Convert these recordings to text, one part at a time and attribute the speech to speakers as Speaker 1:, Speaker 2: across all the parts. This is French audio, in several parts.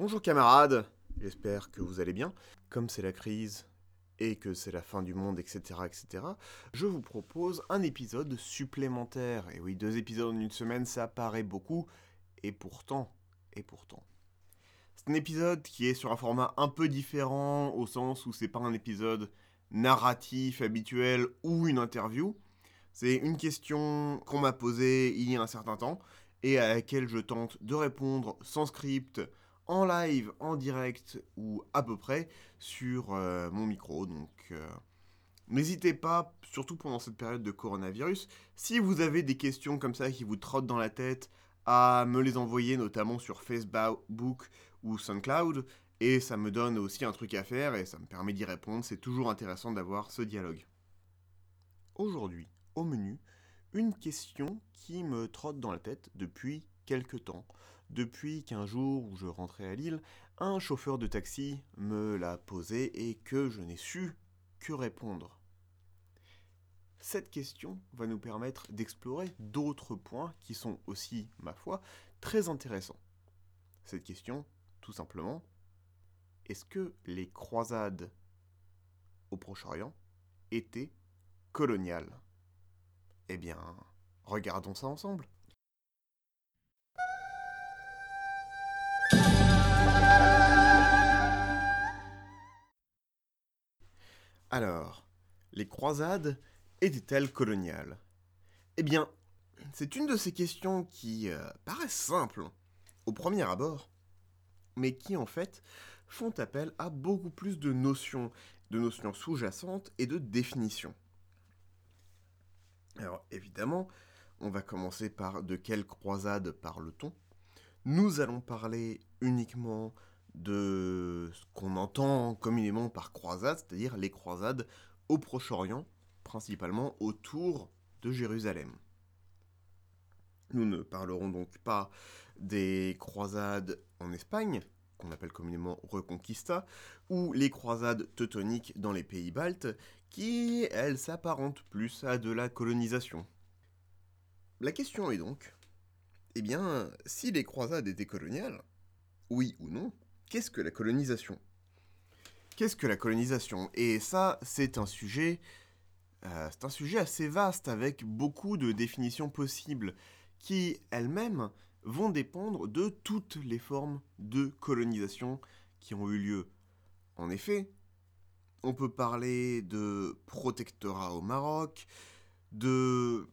Speaker 1: Bonjour camarades, j'espère que vous allez bien. Comme c'est la crise et que c'est la fin du monde, etc., etc., je vous propose un épisode supplémentaire. Et oui, deux épisodes en une semaine, ça paraît beaucoup, et pourtant, et pourtant. C'est un épisode qui est sur un format un peu différent, au sens où c'est pas un épisode narratif habituel ou une interview. C'est une question qu'on m'a posée il y a un certain temps et à laquelle je tente de répondre sans script, en live, en direct ou à peu près sur euh, mon micro. Donc euh, n'hésitez pas, surtout pendant cette période de coronavirus, si vous avez des questions comme ça qui vous trottent dans la tête, à me les envoyer notamment sur Facebook ou SoundCloud. Et ça me donne aussi un truc à faire et ça me permet d'y répondre. C'est toujours intéressant d'avoir ce dialogue. Aujourd'hui, au menu, une question qui me trotte dans la tête depuis quelques temps. Depuis qu'un jour où je rentrais à Lille, un chauffeur de taxi me l'a posé et que je n'ai su que répondre. Cette question va nous permettre d'explorer d'autres points qui sont aussi, ma foi, très intéressants. Cette question, tout simplement, est-ce que les croisades au Proche-Orient étaient coloniales? Eh bien, regardons ça ensemble. Alors, les croisades étaient-elles coloniales? Eh bien, c'est une de ces questions qui euh, paraissent simples au premier abord, mais qui en fait font appel à beaucoup plus de notions, de notions sous-jacentes et de définitions. Alors évidemment, on va commencer par de quelle croisade parle-t-on? Nous allons parler uniquement de ce qu'on entend communément par croisade, c'est-à-dire les croisades au Proche-Orient, principalement autour de Jérusalem. Nous ne parlerons donc pas des croisades en Espagne, qu'on appelle communément Reconquista, ou les croisades teutoniques dans les pays baltes, qui, elles, s'apparentent plus à de la colonisation. La question est donc, eh bien, si les croisades étaient coloniales, oui ou non, qu'est-ce que la colonisation? Qu'est-ce que la colonisation? Et ça, c'est un sujet, euh, c'est un sujet assez vaste avec beaucoup de définitions possibles qui elles-mêmes vont dépendre de toutes les formes de colonisation qui ont eu lieu. En effet, on peut parler de protectorat au Maroc, de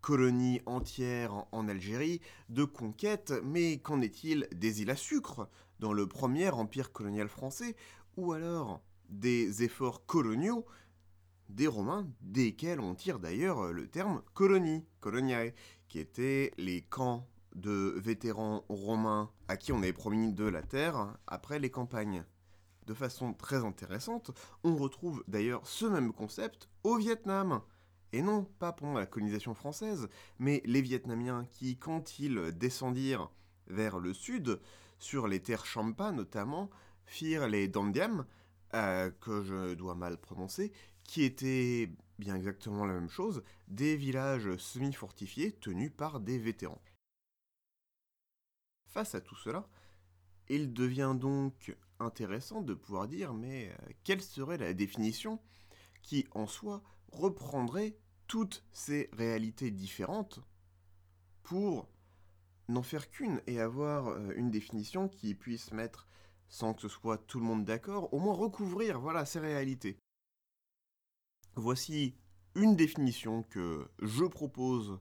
Speaker 1: colonies entières en Algérie, de conquêtes, mais qu'en est-il des îles à sucre? Dans le premier empire colonial français, ou alors des efforts coloniaux des Romains, desquels on tire d'ailleurs le terme colonie, coloniae, qui étaient les camps de vétérans romains à qui on avait promis de la terre après les campagnes. De façon très intéressante, on retrouve d'ailleurs ce même concept au Vietnam. Et non, pas pendant la colonisation française, mais les Vietnamiens qui, quand ils descendirent vers le sud, sur les terres Champa notamment, firent les Dandiam, euh, que je dois mal prononcer, qui étaient bien exactement la même chose, des villages semi-fortifiés tenus par des vétérans. Face à tout cela, il devient donc intéressant de pouvoir dire mais euh, quelle serait la définition qui en soi reprendrait toutes ces réalités différentes pour n'en faire qu'une et avoir euh, une définition qui puisse mettre, sans que ce soit tout le monde d'accord, au moins recouvrir voilà ces réalités. Voici une définition que je propose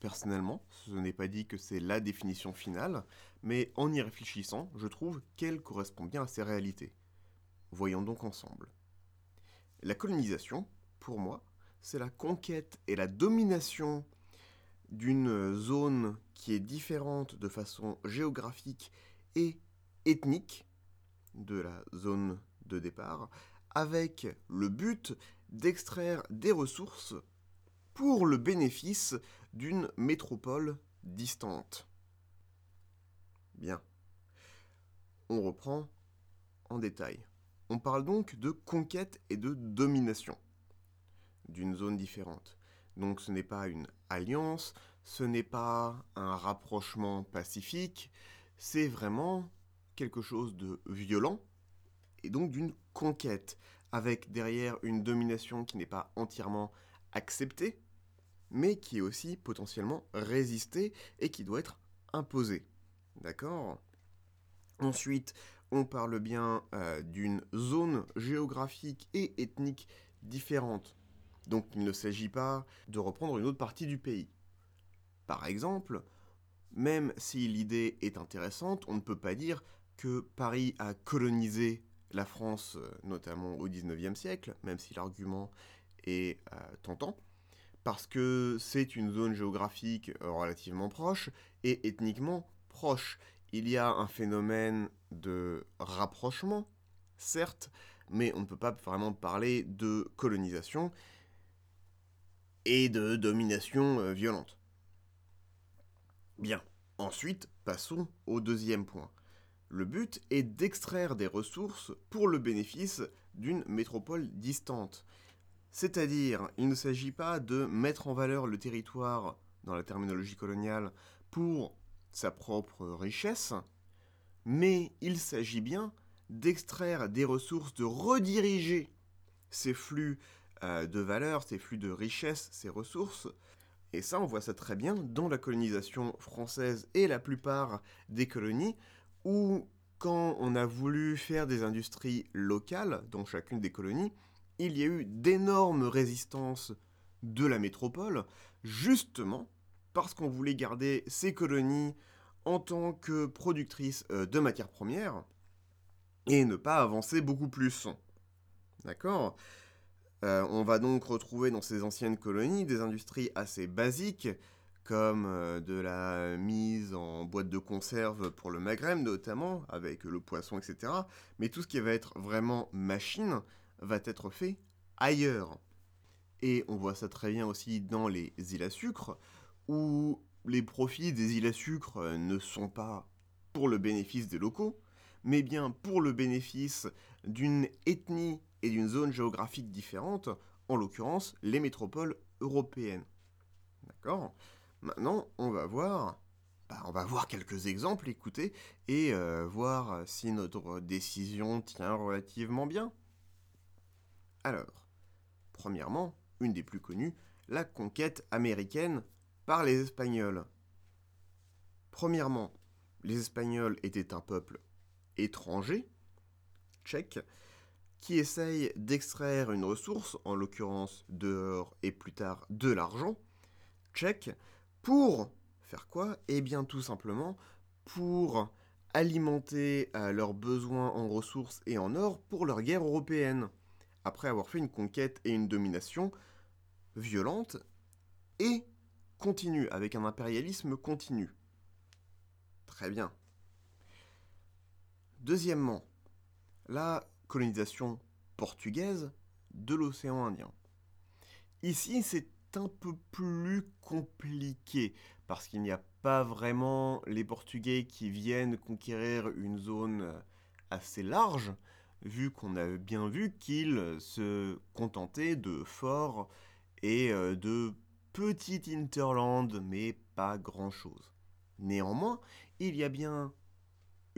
Speaker 1: personnellement. Ce n'est pas dit que c'est la définition finale, mais en y réfléchissant, je trouve qu'elle correspond bien à ces réalités. Voyons donc ensemble. La colonisation, pour moi, c'est la conquête et la domination d'une zone qui est différente de façon géographique et ethnique de la zone de départ, avec le but d'extraire des ressources pour le bénéfice d'une métropole distante. Bien. On reprend en détail. On parle donc de conquête et de domination d'une zone différente. Donc ce n'est pas une alliance, ce n'est pas un rapprochement pacifique, c'est vraiment quelque chose de violent, et donc d'une conquête, avec derrière une domination qui n'est pas entièrement acceptée, mais qui est aussi potentiellement résistée et qui doit être imposée. D'accord? Ensuite, on parle bien euh, d'une zone géographique et ethnique différente. Donc il ne s'agit pas de reprendre une autre partie du pays. Par exemple, même si l'idée est intéressante, on ne peut pas dire que Paris a colonisé la France, euh, notamment au XIXe siècle, même si l'argument est euh, tentant, parce que c'est une zone géographique relativement proche et ethniquement proche. Il y a un phénomène de rapprochement, certes, mais on ne peut pas vraiment parler de colonisation et de domination euh, violente. Bien, ensuite, passons au deuxième point. Le but est d'extraire des ressources pour le bénéfice d'une métropole distante. C'est-à-dire, il ne s'agit pas de mettre en valeur le territoire, dans la terminologie coloniale, pour sa propre richesse, mais il s'agit bien d'extraire des ressources, de rediriger ces flux euh, de valeur, ces flux de richesse, ces ressources. Et ça, on voit ça très bien dans la colonisation française et la plupart des colonies, où quand on a voulu faire des industries locales dans chacune des colonies, il y a eu d'énormes résistances de la métropole, justement parce qu'on voulait garder ces colonies en tant que productrices euh, de matières premières et ne pas avancer beaucoup plus. D'accord? Euh, On va donc retrouver dans ces anciennes colonies des industries assez basiques, comme euh, de la mise en boîte de conserve pour le Maghreb notamment, avec le poisson, etc. Mais tout ce qui va être vraiment machine va être fait ailleurs. Et on voit ça très bien aussi dans les îles à sucre, où les profits des îles à sucre euh, ne sont pas pour le bénéfice des locaux, mais bien pour le bénéfice d'une ethnie et d'une zone géographique différente, en l'occurrence les métropoles européennes. D'accord? Maintenant, on va voir, bah, on va voir quelques exemples, écoutez, et euh, voir si notre décision tient relativement bien. Alors, premièrement, une des plus connues, la conquête américaine par les Espagnols. Premièrement, les Espagnols étaient un peuple étranger, tchèque, qui essaye d'extraire une ressource, en l'occurrence de l'or et plus tard de l'argent, tchèque, pour faire quoi? Eh bien tout simplement pour alimenter euh, leurs besoins en ressources et en or pour leur guerre européenne, après avoir fait une conquête et une domination violente et continue, avec un impérialisme continu. Très bien. Deuxièmement, la colonisation portugaise de l'océan Indien. Ici, c'est un peu plus compliqué, parce qu'il n'y a pas vraiment les Portugais qui viennent conquérir une zone assez large, vu qu'on a bien vu qu'ils se contentaient de forts et euh, de petit Interland, mais pas grand-chose. Néanmoins, il y a bien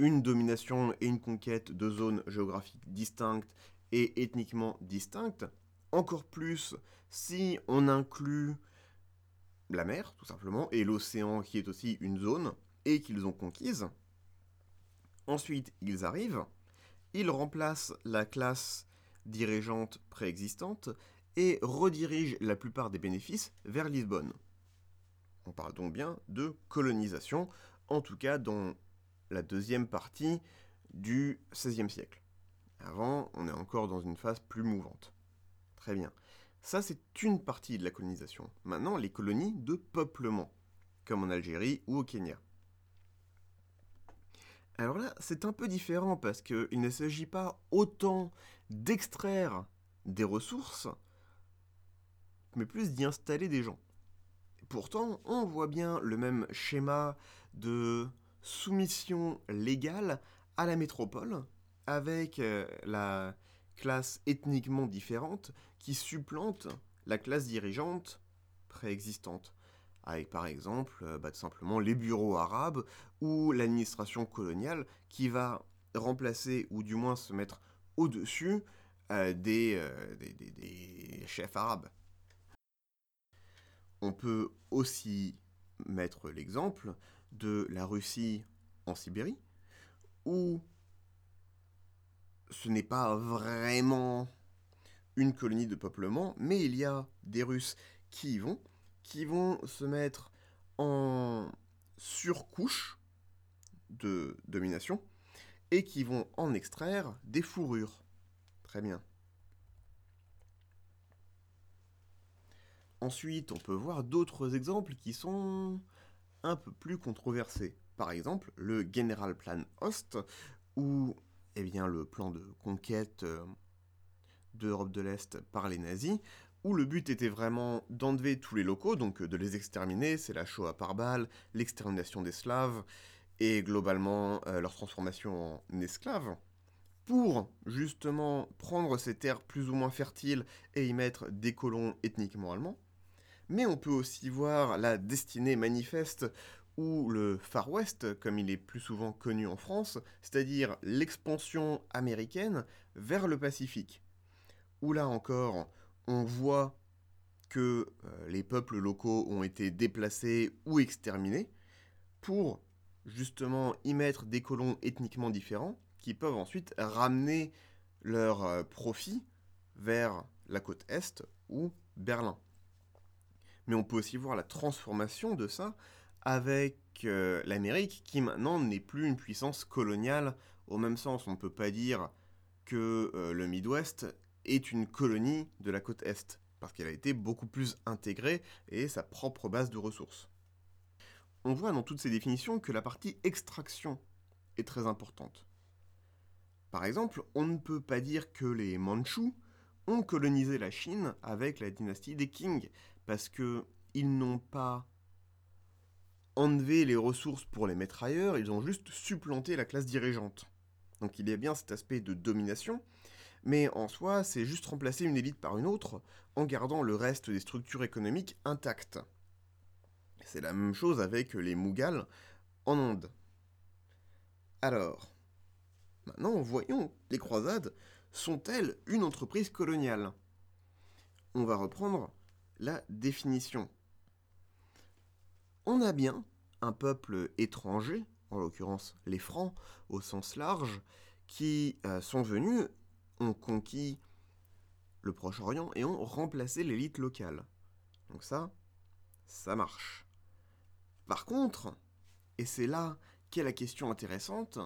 Speaker 1: une domination et une conquête de zones géographiques distinctes et ethniquement distinctes, encore plus si on inclut la mer, tout simplement, et l'océan qui est aussi une zone, et qu'ils ont conquise. Ensuite, ils arrivent, ils remplacent la classe dirigeante préexistante et redirige la plupart des bénéfices vers Lisbonne. On parle donc bien de colonisation, en tout cas dans la deuxième partie du XVIe siècle. Avant, on est encore dans une phase plus mouvante. Très bien. Ça, c'est une partie de la colonisation. Maintenant, les colonies de peuplement, comme en Algérie ou au Kenya. Alors là, c'est un peu différent parce qu'il ne s'agit pas autant d'extraire des ressources, mais plus d'y installer des gens. Pourtant, on voit bien le même schéma de soumission légale à la métropole, avec euh, la classe ethniquement différente qui supplante la classe dirigeante préexistante. Avec par exemple euh, bah, tout simplement les bureaux arabes ou l'administration coloniale qui va remplacer ou du moins se mettre au-dessus euh, des, des chefs arabes. On peut aussi mettre l'exemple de la Russie en Sibérie, où ce n'est pas vraiment une colonie de peuplement, mais il y a des Russes qui y vont, qui vont se mettre en surcouche de domination, et qui vont en extraire des fourrures. Très bien. Ensuite, on peut voir d'autres exemples qui sont un peu plus controversés. Par exemple, le General Plan Ost, où eh bien, le plan de conquête euh, d'Europe de l'Est par les nazis, où le but était vraiment d'enlever tous les locaux, donc de les exterminer, c'est la Shoah par balle, l'extermination des Slaves, et globalement euh, leur transformation en esclaves, pour justement prendre ces terres plus ou moins fertiles et y mettre des colons ethniquement allemands mais on peut aussi voir la destinée manifeste ou le Far West, comme il est plus souvent connu en France, c'est-à-dire l'expansion américaine vers le Pacifique. Où là encore, on voit que euh, les peuples locaux ont été déplacés ou exterminés pour justement y mettre des colons ethniquement différents qui peuvent ensuite ramener leurs euh, profits vers la côte Est ou Berlin mais on peut aussi voir la transformation de ça avec euh, l'Amérique qui maintenant n'est plus une puissance coloniale au même sens. On ne peut pas dire que euh, le Midwest est une colonie de la côte Est, parce qu'elle a été beaucoup plus intégrée et sa propre base de ressources. On voit dans toutes ces définitions que la partie extraction est très importante. Par exemple, on ne peut pas dire que les Mandchous ont colonisé la Chine avec la dynastie des Qing, parce que ils n'ont pas enlevé les ressources pour les mettre ailleurs, ils ont juste supplanté la classe dirigeante. Donc il y a bien cet aspect de domination, mais en soi, c'est juste remplacer une élite par une autre en gardant le reste des structures économiques intactes. C'est la même chose avec les Mughals en Inde. Alors, maintenant voyons, les croisades sont-elles une entreprise coloniale? On va reprendre la définition. On a bien un peuple étranger, en l'occurrence les Francs au sens large, qui euh, sont venus, ont conquis le Proche-Orient et ont remplacé l'élite locale. Donc ça, ça marche. Par contre, et c'est là qu'est la question intéressante,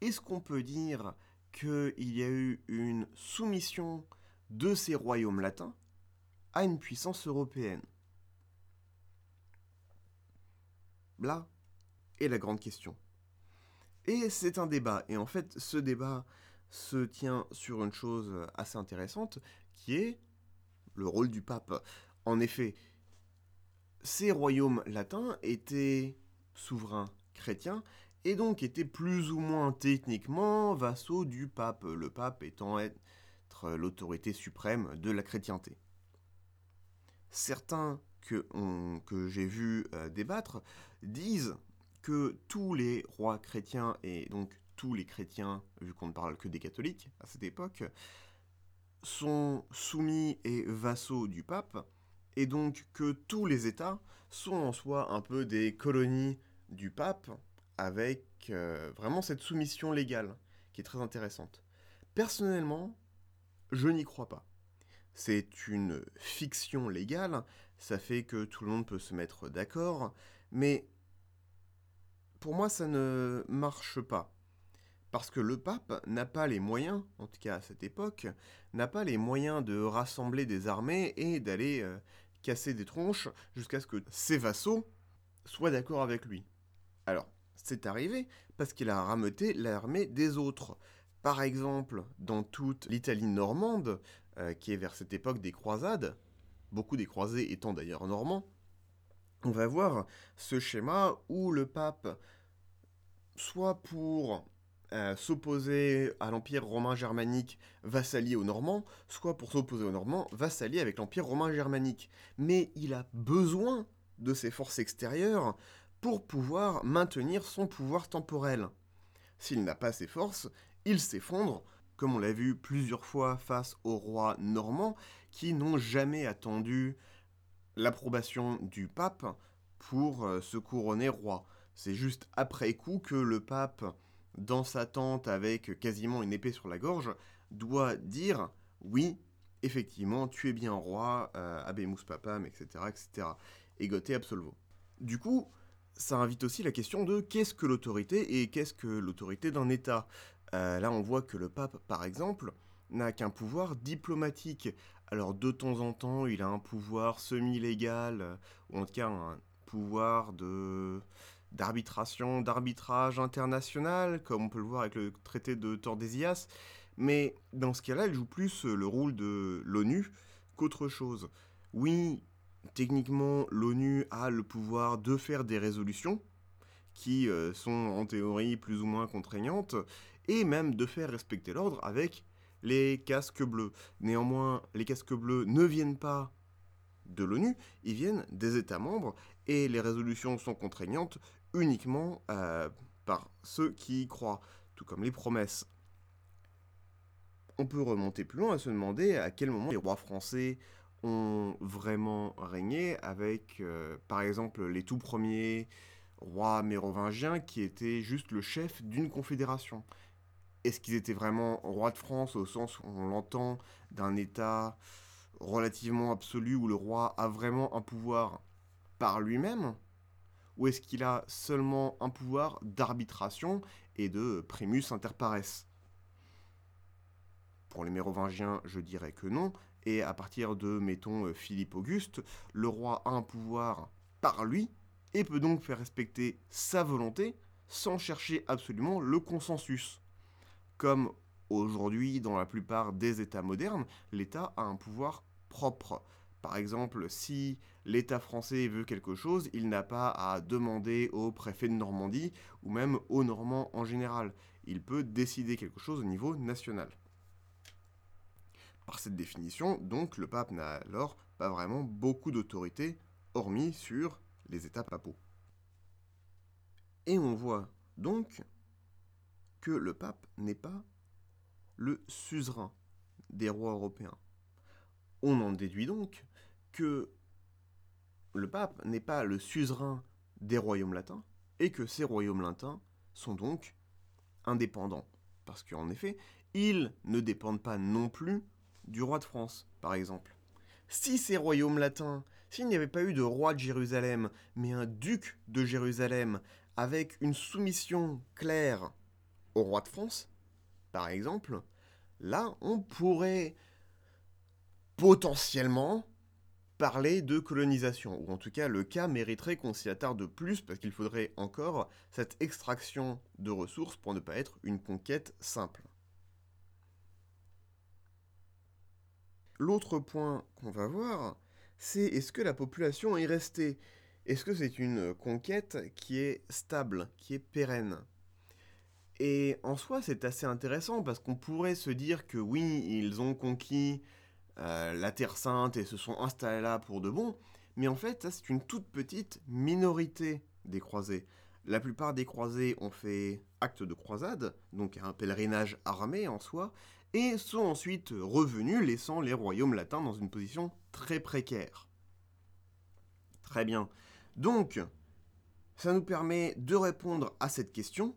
Speaker 1: est-ce qu'on peut dire qu'il y a eu une soumission de ces royaumes latins à une puissance européenne Là est la grande question. Et c'est un débat. Et en fait, ce débat se tient sur une chose assez intéressante, qui est le rôle du pape. En effet, ces royaumes latins étaient souverains chrétiens et donc étaient plus ou moins techniquement vassaux du pape, le pape étant être l'autorité suprême de la chrétienté certains que, j'ai vu euh, débattre disent que tous les rois chrétiens, et donc tous les chrétiens, vu qu'on ne parle que des catholiques à cette époque, sont soumis et vassaux du pape, et donc que tous les États sont en soi un peu des colonies du pape, avec euh, vraiment cette soumission légale, qui est très intéressante. Personnellement, je n'y crois pas c'est une fiction légale, ça fait que tout le monde peut se mettre d'accord, mais pour moi ça ne marche pas. Parce que le pape n'a pas les moyens, en tout cas à cette époque, n'a pas les moyens de rassembler des armées et d'aller euh, casser des tronches jusqu'à ce que ses vassaux soient d'accord avec lui. Alors, c'est arrivé parce qu'il a rameuté l'armée des autres. Par exemple, dans toute l'Italie normande, euh, qui est vers cette époque des croisades, beaucoup des croisés étant d'ailleurs normands, on va voir ce schéma où le pape, soit pour euh, s'opposer à l'Empire romain germanique, va s'allier aux Normands, soit pour s'opposer aux Normands, va s'allier avec l'Empire romain germanique. Mais il a besoin de ces forces extérieures pour pouvoir maintenir son pouvoir temporel. s'il n'a pas ses forces, il s'effondre, comme on l'a vu plusieurs fois face aux rois normands, qui n'ont jamais attendu l'approbation du pape pour euh, se couronner roi. C'est juste après coup que le pape, dans sa tente avec quasiment une épée sur la gorge, doit dire oui, effectivement, tu es bien roi, euh, abemus papam, etc., etc. Egote absolvo. Du coup, ça invite aussi la question de qu'est-ce que l'autorité et qu'est-ce que l'autorité d'un État? Euh, là, on voit que le pape, par exemple, n'a qu'un pouvoir diplomatique. Alors, de temps en temps, il a un pouvoir semi-légal, euh, ou en tout cas un pouvoir de d'arbitration, d'arbitrage international, comme on peut le voir avec le traité de Tordesillas. Mais dans ce cas-là, il joue plus le rôle de l'ONU qu'autre chose. Oui, techniquement, l'ONU a le pouvoir de faire des résolutions qui euh, sont en théorie plus ou moins contraignantes, et même de faire respecter l'ordre avec les casques bleus. Néanmoins, les casques bleus ne viennent pas de l'ONU, ils viennent des États membres, et les résolutions sont contraignantes uniquement euh, par ceux qui y croient, tout comme les promesses. On peut remonter plus loin et se demander à quel moment les rois français ont vraiment régné avec, euh, par exemple, les tout premiers rois mérovingiens qui étaient juste le chef d'une confédération. Est-ce qu'ils étaient vraiment rois de France au sens où on l'entend d'un État relativement absolu où le roi a vraiment un pouvoir par lui-même Ou est-ce qu'il a seulement un pouvoir d'arbitration et de primus inter pares? Pour les mérovingiens, je dirais que non, et à partir de, mettons, euh, Philippe Auguste, le roi a un pouvoir par lui et peut donc faire respecter sa volonté sans chercher absolument le consensus. Comme aujourd'hui, dans la plupart des États modernes, l'État a un pouvoir propre. Par exemple, si l'État français veut quelque chose, il n'a pas à demander au préfet de Normandie ou même aux Normands en général. Il peut décider quelque chose au niveau national. Par cette définition, donc, le pape n'a alors pas vraiment beaucoup d'autorité, hormis sur les États papaux. Et on voit donc le pape n'est pas le suzerain des rois européens. On en déduit donc que le pape n'est pas le suzerain des royaumes latins et que ces royaumes latins sont donc indépendants. Parce qu'en effet, ils ne dépendent pas non plus du roi de France, par exemple. Si ces royaumes latins, s'il n'y avait pas eu de roi de Jérusalem, mais un duc de Jérusalem, avec une soumission claire au roi de France, par exemple, là, on pourrait potentiellement parler de colonisation, ou en tout cas le cas mériterait qu'on s'y attarde plus parce qu'il faudrait encore cette extraction de ressources pour ne pas être une conquête simple. L'autre point qu'on va voir, c'est est-ce que la population est restée? Est-ce que c'est une conquête qui est stable, qui est pérenne? Et en soi, c'est assez intéressant parce qu'on pourrait se dire que oui, ils ont conquis euh, la Terre Sainte et se sont installés là pour de bon, mais en fait, ça c'est une toute petite minorité des croisés. La plupart des croisés ont fait acte de croisade, donc un pèlerinage armé en soi, et sont ensuite revenus, laissant les royaumes latins dans une position très précaire. Très bien. Donc, ça nous permet de répondre à cette question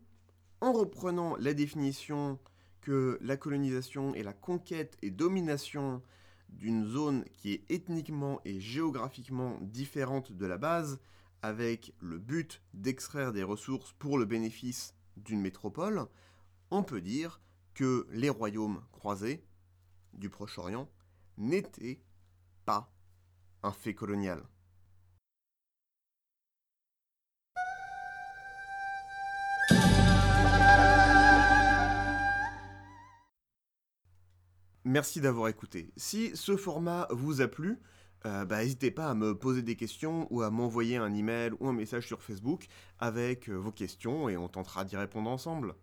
Speaker 1: en reprenant la définition que la colonisation est la conquête et domination d'une zone qui est ethniquement et géographiquement différente de la base, avec le but d'extraire des ressources pour le bénéfice d'une métropole, on peut dire que les royaumes croisés du Proche-Orient n'étaient pas un fait colonial. Merci d'avoir écouté. Si ce format vous a plu, euh, bah, n'hésitez pas à me poser des questions ou à m'envoyer un email ou un message sur Facebook avec euh, vos questions et on tentera d'y répondre ensemble.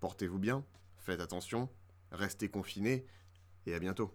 Speaker 1: Portez-vous bien, faites attention, restez confinés et à bientôt.